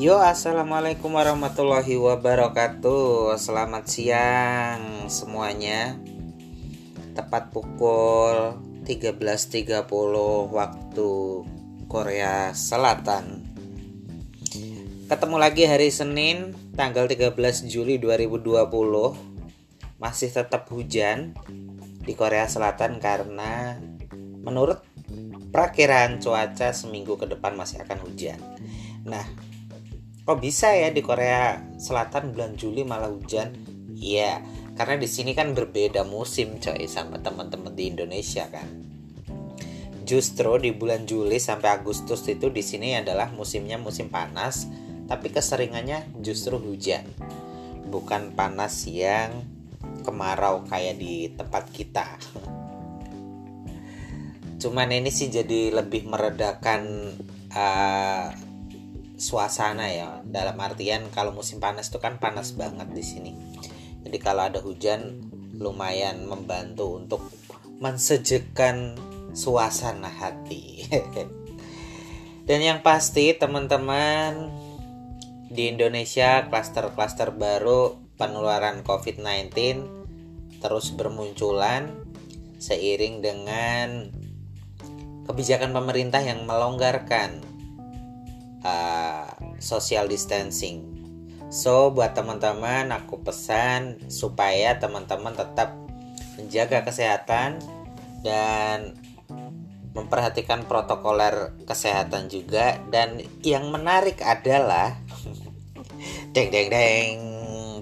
Yo assalamualaikum warahmatullahi wabarakatuh. Selamat siang semuanya. Tepat pukul 13.30 waktu Korea Selatan. Ketemu lagi hari Senin tanggal 13 Juli 2020 Masih tetap hujan di Korea Selatan karena menurut Prakiraan cuaca seminggu ke depan masih akan hujan. Nah, kok bisa ya di Korea Selatan bulan Juli malah hujan? Iya, karena di sini kan berbeda musim coy sama teman-teman di Indonesia kan. Justru di bulan Juli sampai Agustus itu di sini adalah musimnya musim panas, tapi keseringannya justru hujan. Bukan panas yang kemarau kayak di tempat kita. cuman ini sih jadi lebih meredakan uh, suasana ya. Dalam artian kalau musim panas itu kan panas banget di sini. Jadi kalau ada hujan lumayan membantu untuk mensejukkan suasana hati. Dan yang pasti teman-teman di Indonesia klaster-klaster baru penularan COVID-19 terus bermunculan seiring dengan kebijakan pemerintah yang melonggarkan uh, social distancing. So buat teman-teman aku pesan supaya teman-teman tetap menjaga kesehatan dan memperhatikan protokoler kesehatan juga dan yang menarik adalah deng deng deng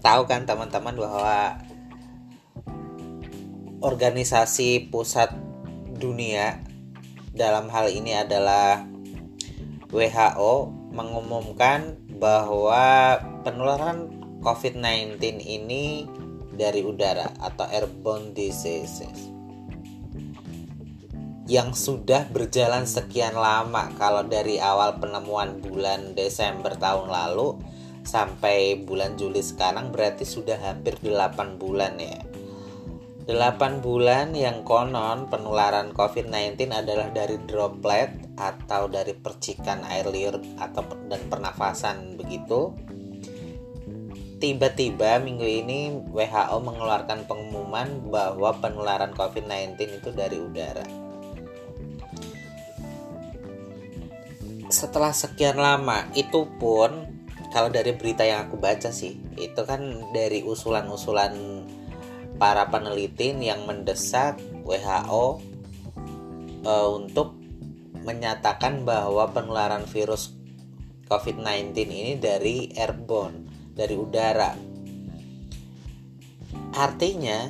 tahu kan teman-teman bahwa organisasi pusat dunia dalam hal ini adalah WHO mengumumkan bahwa penularan COVID-19 ini dari udara atau airborne diseases. Yang sudah berjalan sekian lama kalau dari awal penemuan bulan Desember tahun lalu sampai bulan Juli sekarang berarti sudah hampir 8 bulan ya 8 bulan yang konon penularan COVID-19 adalah dari droplet atau dari percikan air liur atau dan pernafasan begitu. Tiba-tiba minggu ini WHO mengeluarkan pengumuman bahwa penularan COVID-19 itu dari udara. Setelah sekian lama, itu pun kalau dari berita yang aku baca sih, itu kan dari usulan-usulan para peneliti yang mendesak WHO e, untuk menyatakan bahwa penularan virus COVID-19 ini dari airborne, dari udara. Artinya,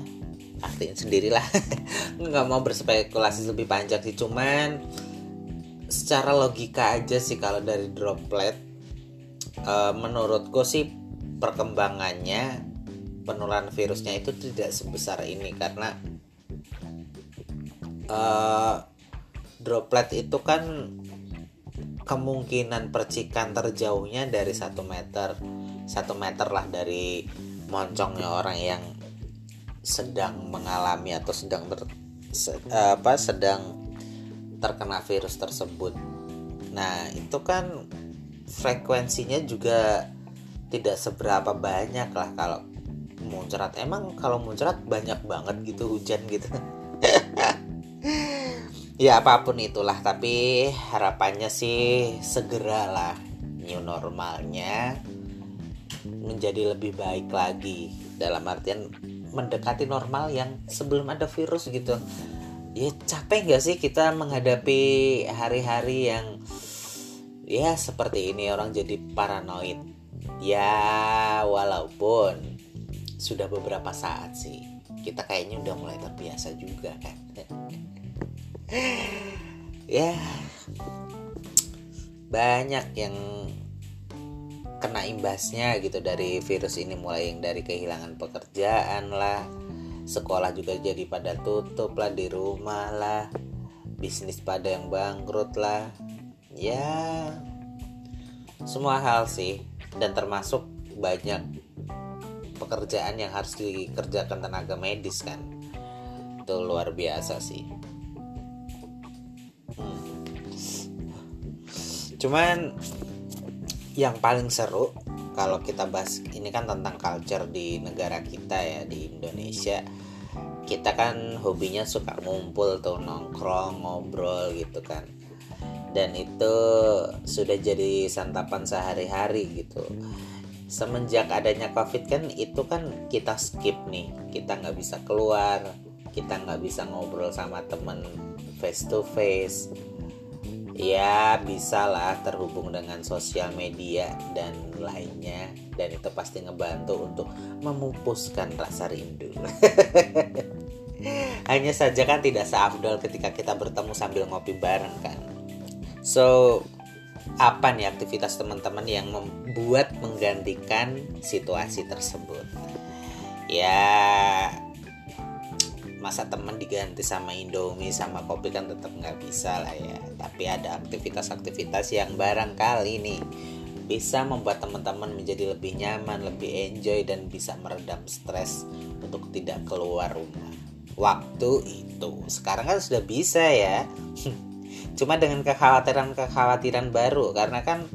artinya sendirilah, nggak mau berspekulasi lebih panjang sih, cuman secara logika aja sih kalau dari droplet, uh, menurutku sih perkembangannya penularan virusnya itu tidak sebesar ini karena uh, droplet itu kan kemungkinan percikan terjauhnya dari satu meter satu meter lah dari moncongnya orang yang sedang mengalami atau sedang ter, se, apa sedang terkena virus tersebut. Nah, itu kan frekuensinya juga tidak seberapa banyak lah kalau muncrat. Emang kalau muncrat banyak banget gitu hujan gitu. Ya apa pun itulah tapi harapannya sih segeralah new normalnya menjadi lebih baik lagi. Dalam artian mendekati normal yang sebelum ada virus gitu. Ya capek gak sih kita menghadapi hari-hari yang ya seperti ini? Orang jadi paranoid. Ya walaupun sudah beberapa saat sih. Kita kayaknya udah mulai terbiasa juga kan. Ya. Banyak yang kena imbasnya gitu dari virus ini mulai yang dari kehilangan pekerjaan lah sekolah juga jadi pada tutup lah di rumah lah bisnis pada yang bangkrut lah. Ya. Semua hal sih dan termasuk banyak pekerjaan yang harus dikerjakan tenaga medis kan. Itu luar biasa sih. Hmm. cuman yang paling seru kalau kita bahas ini kan tentang culture di negara kita ya di Indonesia. Kita kan hobinya suka ngumpul tuh nongkrong ngobrol gitu kan. Dan itu sudah jadi santapan sehari-hari gitu semenjak adanya covid kan itu kan kita skip nih. Kita nggak bisa keluar kita nggak bisa ngobrol sama temen face to face ya bisa lah terhubung dengan sosial media dan lainnya. Dan itu pasti ngebantu untuk memupuskan rasa rindu. Hanya saja kan tidak seafdol ketika kita bertemu sambil ngopi bareng kan. So apa nih aktivitas teman-teman yang membuat menggantikan situasi tersebut ya masa teman diganti sama Indomie sama kopi kan tetap nggak bisa lah ya tapi ada aktivitas-aktivitas yang barangkali nih bisa membuat teman-teman menjadi lebih nyaman, lebih enjoy dan bisa meredam stres untuk tidak keluar rumah. Waktu itu sekarang kan sudah bisa ya. cuma dengan kekhawatiran-kekhawatiran baru karena kan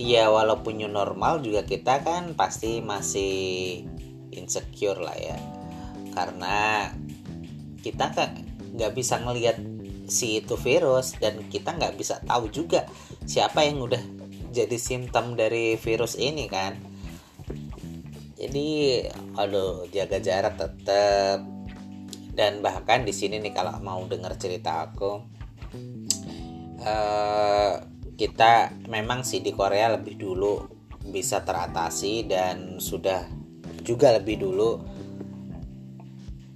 ya walaupun new normal juga kita kan pasti masih insecure lah ya. Karena kita nggak bisa ngelihat si itu virus dan kita nggak bisa tahu juga siapa yang udah jadi simptom dari virus ini kan. Jadi aduh jaga jarak tetap dan bahkan di sini nih kalau mau dengar cerita aku uh, kita memang sih di Korea lebih dulu bisa teratasi dan sudah juga lebih dulu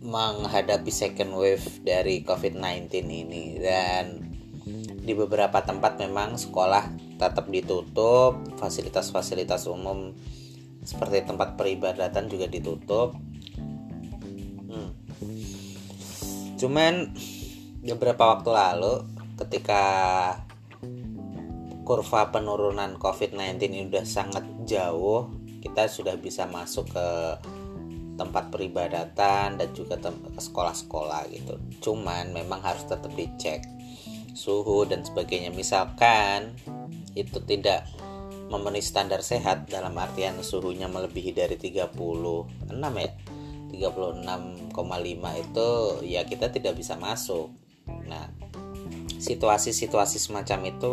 menghadapi second wave dari COVID-19 ini dan di beberapa tempat memang sekolah tetap ditutup, fasilitas-fasilitas umum seperti tempat peribadatan juga ditutup. Hmm. Cuman beberapa waktu lalu ketika kurva penurunan COVID-19 ini udah sangat jauh, kita sudah bisa masuk ke tempat peribadatan dan juga ke sekolah-sekolah gitu. Cuman memang harus tetap dicek suhu dan sebagainya. Misalkan itu tidak memenuhi standar sehat dalam artian suhunya melebihi dari 36 ya. 36,5 itu ya kita tidak bisa masuk. Nah, situasi-situasi semacam itu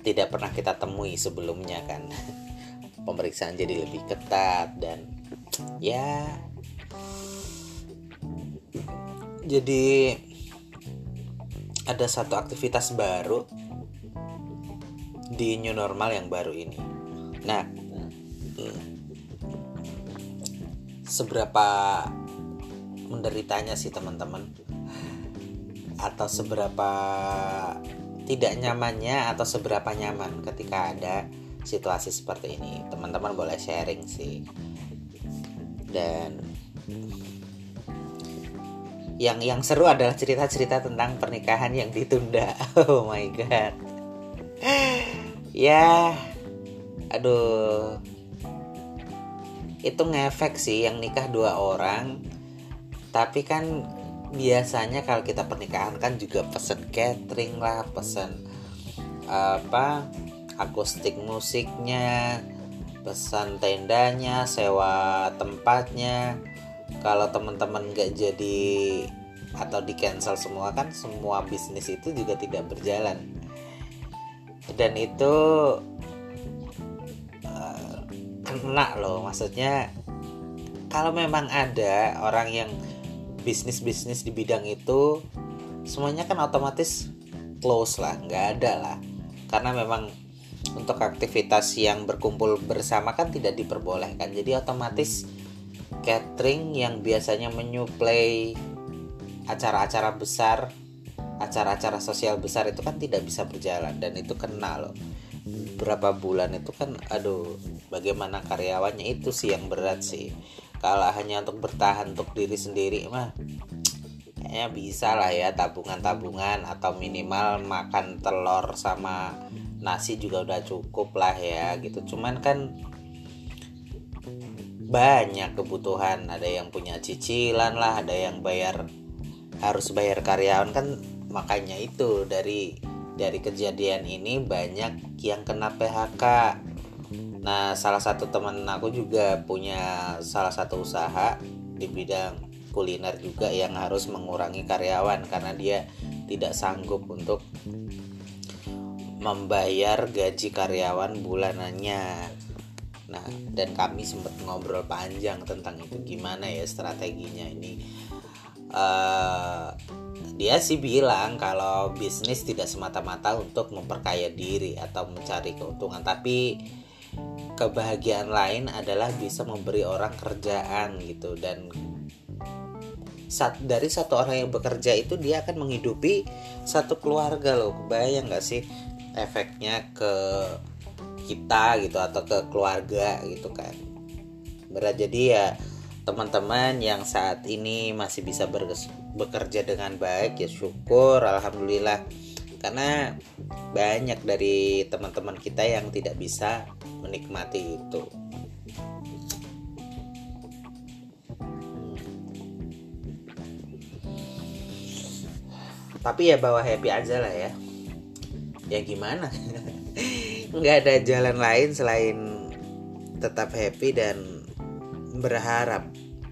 tidak pernah kita temui sebelumnya kan. Pemeriksaan jadi lebih ketat dan ya jadi ada satu aktivitas baru di new normal yang baru ini. Nah seberapa menderitanya sih teman-teman atau seberapa tidak nyamannya atau seberapa nyaman ketika ada situasi seperti ini. Teman-teman boleh sharing sih. Dan yang yang seru adalah cerita-cerita tentang pernikahan yang ditunda. Oh my god. Ya aduh. Itu ngefek sih yang nikah dua orang. Tapi kan biasanya kalau kita pernikahan kan juga pesen catering lah pesen apa akustik musiknya pesan tendanya sewa tempatnya. Kalau teman-teman nggak jadi atau di cancel semua kan semua bisnis itu juga tidak berjalan. Dan itu uh, kena loh. Maksudnya kalau memang ada orang yang bisnis-bisnis di bidang itu semuanya kan otomatis close lah nggak ada lah. Karena memang untuk aktivitas yang berkumpul bersama kan tidak diperbolehkan. Jadi otomatis catering yang biasanya menyuplai acara-acara besar acara-acara sosial besar itu kan tidak bisa berjalan. Dan itu kena loh. Berapa bulan itu kan aduh bagaimana karyawannya itu sih yang berat sih kalau hanya untuk bertahan untuk diri sendiri mah kayaknya bisa lah ya tabungan-tabungan atau minimal makan telur sama nasi juga udah cukup lah ya gitu. Cuman kan banyak kebutuhan ada yang punya cicilan lah ada yang bayar harus bayar karyawan kan makanya itu dari dari kejadian ini banyak yang kena PHK nah salah satu teman aku juga punya salah satu usaha di bidang kuliner juga yang harus mengurangi karyawan karena dia tidak sanggup untuk membayar gaji karyawan bulanannya. Nah, dan kami sempat ngobrol panjang tentang itu gimana ya strateginya ini. Uh, dia sih bilang kalau bisnis tidak semata-mata untuk memperkaya diri atau mencari keuntungan, tapi kebahagiaan lain adalah bisa memberi orang kerjaan gitu. Dan saat dari satu orang yang bekerja itu dia akan menghidupi satu keluarga loh. Bayang nggak sih efeknya ke kita gitu atau ke keluarga gitu kan. Berat. Jadi ya teman-teman yang saat ini masih bisa bekerja dengan baik ya syukur alhamdulillah karena banyak dari teman-teman kita yang tidak bisa menikmati itu. Tapi ya bawa happy aja lah ya. Ya gimana? Nggak ada jalan lain selain tetap happy dan berharap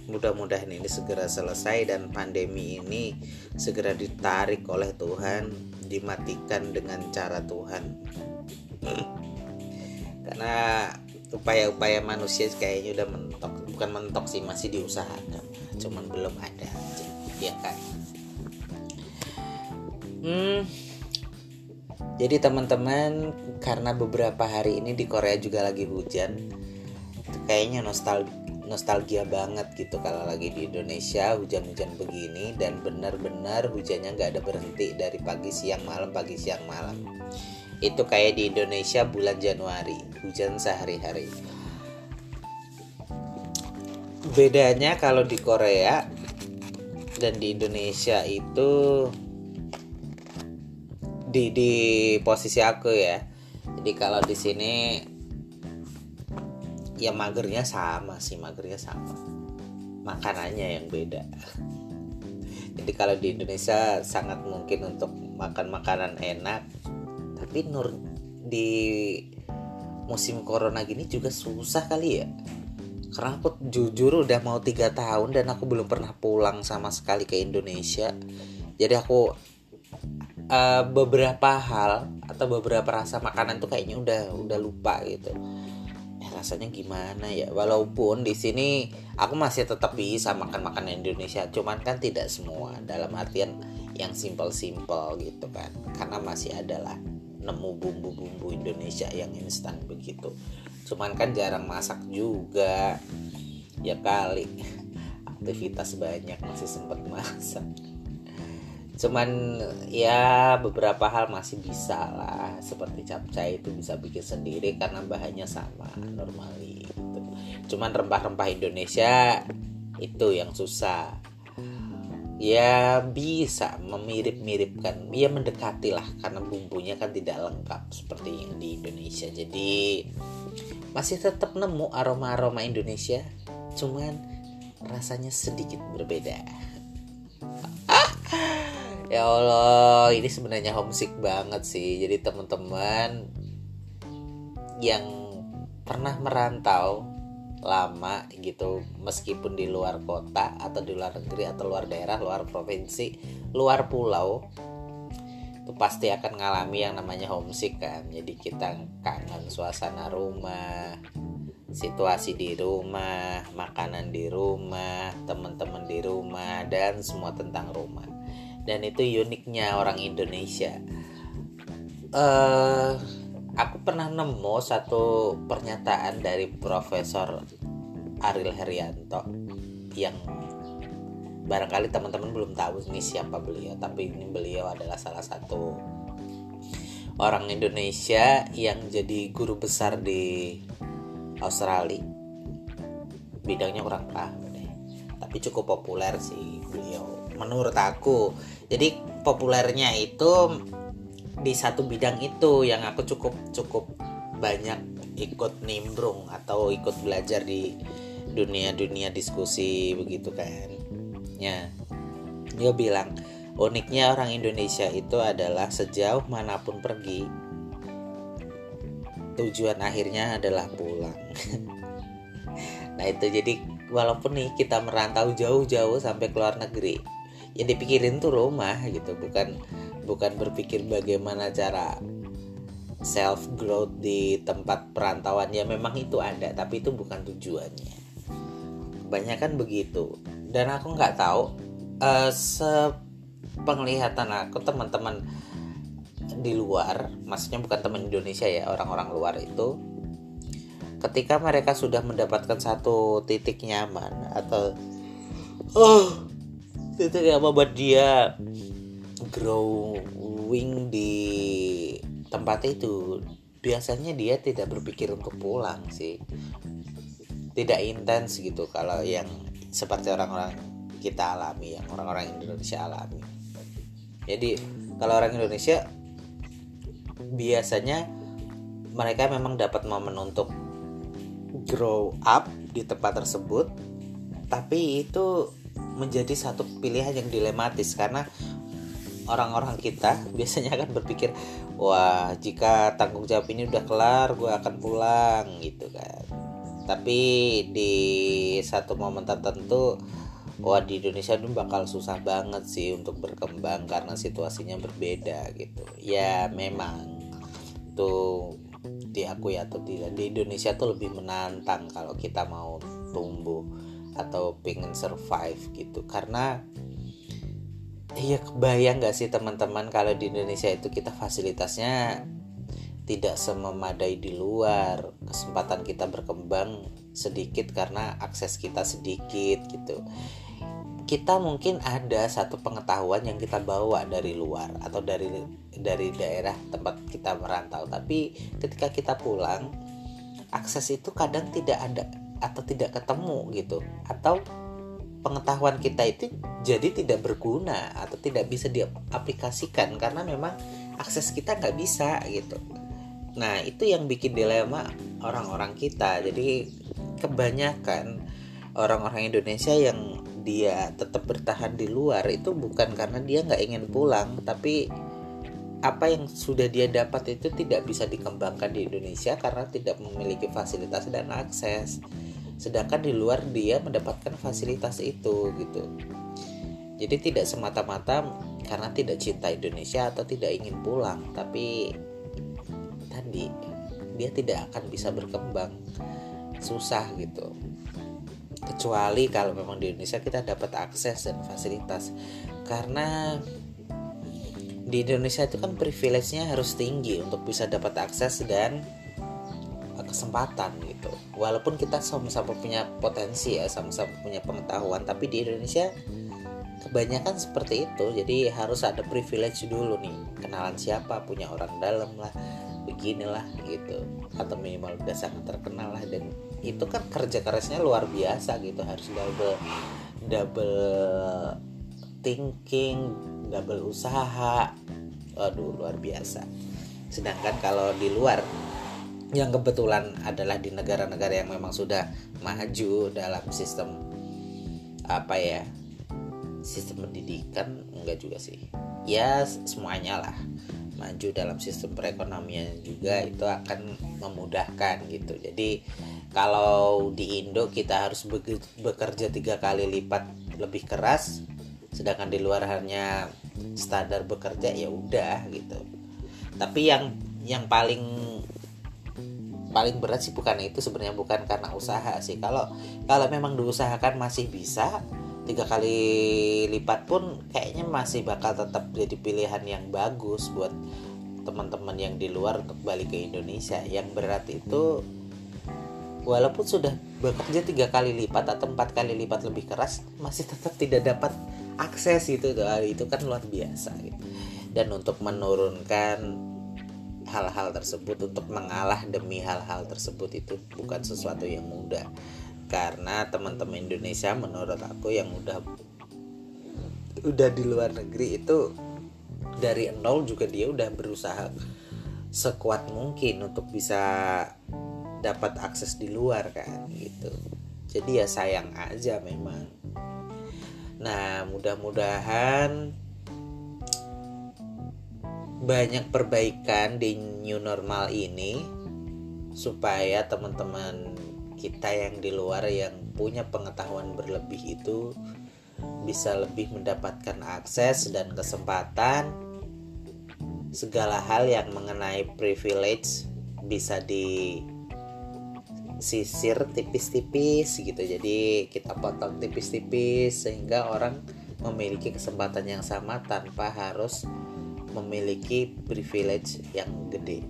mudah-mudahan ini segera selesai dan pandemi ini segera ditarik oleh Tuhan dimatikan dengan cara Tuhan. Karena upaya-upaya manusia kayaknya udah mentok. Bukan mentok sih masih diusahakan. Cuman belum ada ya kan? Hmm. Jadi teman-teman karena beberapa hari ini di Korea juga lagi hujan, kayaknya nostal nostalgia banget gitu kalau lagi di Indonesia hujan-hujan begini dan benar-benar hujannya nggak ada berhenti dari pagi siang malam pagi siang malam. Itu kayak di Indonesia bulan Januari hujan sehari-hari. Bedanya kalau di Korea dan di Indonesia itu di di posisi aku ya jadi kalau di sini ya magernya sama sih magernya sama. Makanannya yang beda. Jadi kalau di Indonesia sangat mungkin untuk makan makanan enak tapi nur di musim corona gini juga susah kali ya. Karena aku jujur udah mau tiga tahun dan aku belum pernah pulang sama sekali ke Indonesia. Jadi aku uh, beberapa hal atau beberapa rasa makanan tuh kayaknya udah udah lupa gitu rasanya gimana ya? Walaupun di sini aku masih tetap bisa makan makanan Indonesia cuman kan tidak semua. Dalam artian yang simple-simple gitu kan. Karena masih adalah nemu bumbu-bumbu Indonesia yang instan begitu. Cuman kan jarang masak juga. Ya kali. Aktivitas banyak masih sempat masak cuman ya beberapa hal masih bisa lah. Seperti capcay itu bisa bikin sendiri karena bahannya sama normali gitu. cuman rempah-rempah Indonesia itu yang susah. Ya bisa memirip-miripkan. Ya mendekati lah karena bumbunya kan tidak lengkap seperti yang di Indonesia. Jadi masih tetap nemu aroma-aroma Indonesia. Cuman rasanya sedikit berbeda ya Allah ini sebenarnya homesick banget sih. Jadi teman-teman yang pernah merantau lama gitu meskipun di luar kota atau di luar negeri atau luar daerah luar provinsi luar pulau itu pasti akan ngalami yang namanya homesick kan. Jadi kita kangen suasana rumah situasi di rumah makanan di rumah teman-teman di rumah dan semua tentang rumah dan itu uniknya orang Indonesia. Uh, aku pernah nemu satu pernyataan dari Profesor Aril Herianto yang barangkali teman-teman belum tahu ini siapa beliau, tapi ini beliau adalah salah satu orang Indonesia yang jadi guru besar di Australia. Bidangnya kurang paham deh, tapi cukup populer sih menurut aku. Jadi populernya itu di satu bidang itu yang aku cukup cukup banyak ikut nimbrung atau ikut belajar di dunia-dunia diskusi begitu kan. Ya dia bilang uniknya orang Indonesia itu adalah sejauh mana pun pergi tujuan akhirnya adalah pulang. Nah itu jadi walaupun nih kita merantau jauh-jauh sampai ke luar negeri yang dipikirin tuh rumah gitu. Bukan bukan berpikir bagaimana cara self growth di tempat perantauan ya memang itu ada tapi itu bukan tujuannya. Kebanyakan begitu. Dan aku nggak tahu uh, sepenglihatan aku teman-teman di luar maksudnya bukan teman Indonesia ya orang-orang luar itu ketika mereka sudah mendapatkan satu titik nyaman atau oh titik apa buat dia growing di tempat itu. Biasanya dia tidak berpikir untuk pulang sih. Tidak intens gitu kalau yang seperti orang-orang kita alami yang orang-orang Indonesia alami. Jadi kalau orang Indonesia biasanya mereka memang dapat momen untuk grow up di tempat tersebut. Tapi itu menjadi satu pilihan yang dilematis karena orang-orang kita biasanya akan berpikir wah jika tanggung jawab ini udah kelar gue akan pulang gitu kan. Tapi di satu momen tertentu wah di Indonesia ini bakal susah banget sih untuk berkembang karena situasinya berbeda gitu. Ya memang. Tuh diakui atau tidak di Indonesia tuh lebih menantang kalau kita mau tumbuh atau pengen survive gitu. Karena Iya kebayang gak sih teman-teman kalau di Indonesia itu kita fasilitasnya tidak sememadai di luar kesempatan kita berkembang sedikit karena akses kita sedikit gitu. Kita mungkin ada satu pengetahuan yang kita bawa dari luar atau dari dari daerah tempat kita merantau. Tapi ketika kita pulang akses itu kadang tidak ada atau tidak ketemu gitu. Atau pengetahuan kita itu jadi tidak berguna atau tidak bisa diaplikasikan karena memang akses kita nggak bisa gitu. Nah itu yang bikin dilema orang-orang kita. Jadi kebanyakan orang-orang Indonesia yang dia tetap bertahan di luar itu bukan karena dia nggak ingin pulang tapi apa yang sudah dia dapat itu tidak bisa dikembangkan di Indonesia karena tidak memiliki fasilitas dan akses sedangkan di luar dia mendapatkan fasilitas itu gitu. Jadi tidak semata-mata karena tidak cinta Indonesia atau tidak ingin pulang tapi tadi dia tidak akan bisa berkembang susah gitu. Kecuali kalau memang di Indonesia kita dapat akses dan fasilitas. Karena di Indonesia itu kan privilege-nya harus tinggi untuk bisa dapat akses dan kesempatan gitu. Walaupun kita sama-sama punya potensi ya sama-sama punya pengetahuan tapi di Indonesia kebanyakan seperti itu. Jadi harus ada privilege dulu nih. Kenalan siapa punya orang dalam lah beginilah gitu. Atau minimal udah sangat terkenal lah. Dan itu kan kerja kerasnya luar biasa gitu. Harus double double thinking double usaha. Aduh luar biasa. Sedangkan kalau di luar yang kebetulan adalah di negara-negara yang memang sudah maju dalam sistem apa ya sistem pendidikan enggak juga sih. Ya semuanya lah. Maju dalam sistem perekonomian juga itu akan memudahkan gitu. Jadi kalau di Indo kita harus bekerja tiga kali lipat lebih keras sedangkan di luar hanya standar bekerja ya udah gitu. Tapi yang yang paling paling berat sih bukan itu sebenarnya bukan karena usaha sih kalau kalau memang diusahakan masih bisa tiga kali lipat pun kayaknya masih bakal tetap jadi pilihan yang bagus buat teman-teman yang di luar untuk balik ke Indonesia yang berat itu walaupun sudah bekerja tiga kali lipat atau empat kali lipat lebih keras masih tetap tidak dapat akses itu itu kan luar biasa gitu. dan untuk menurunkan hal-hal tersebut untuk mengalah demi hal-hal tersebut itu bukan sesuatu yang mudah. Karena teman-teman Indonesia menurut aku yang udah udah di luar negeri itu dari nol juga dia udah berusaha sekuat mungkin untuk bisa dapat akses di luar kan gitu. Jadi ya sayang aja memang. Nah mudah-mudahan banyak perbaikan di new normal ini supaya teman-teman kita yang di luar yang punya pengetahuan berlebih itu bisa lebih mendapatkan akses dan kesempatan. Segala hal yang mengenai privilege bisa di sisir tipis-tipis gitu. Jadi kita potong tipis-tipis sehingga orang memiliki kesempatan yang sama tanpa harus memiliki privilege yang gede.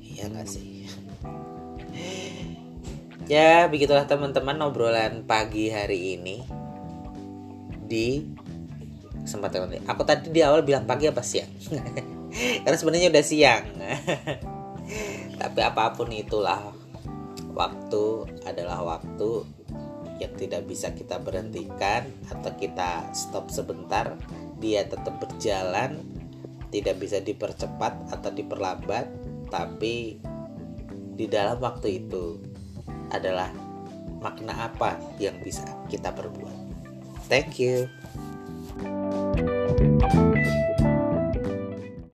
Iya gak sih? Ya begitulah teman-teman obrolan pagi hari ini di kesempatan ini aku tadi di awal bilang pagi apa siang? Karena sebenarnya udah siang. Tapi apa pun itulah waktu adalah waktu yang tidak bisa kita berhentikan atau kita stop sebentar dia tetap berjalan tidak bisa dipercepat atau diperlambat tapi di dalam waktu itu adalah makna apa yang bisa kita perbuat. Thank you.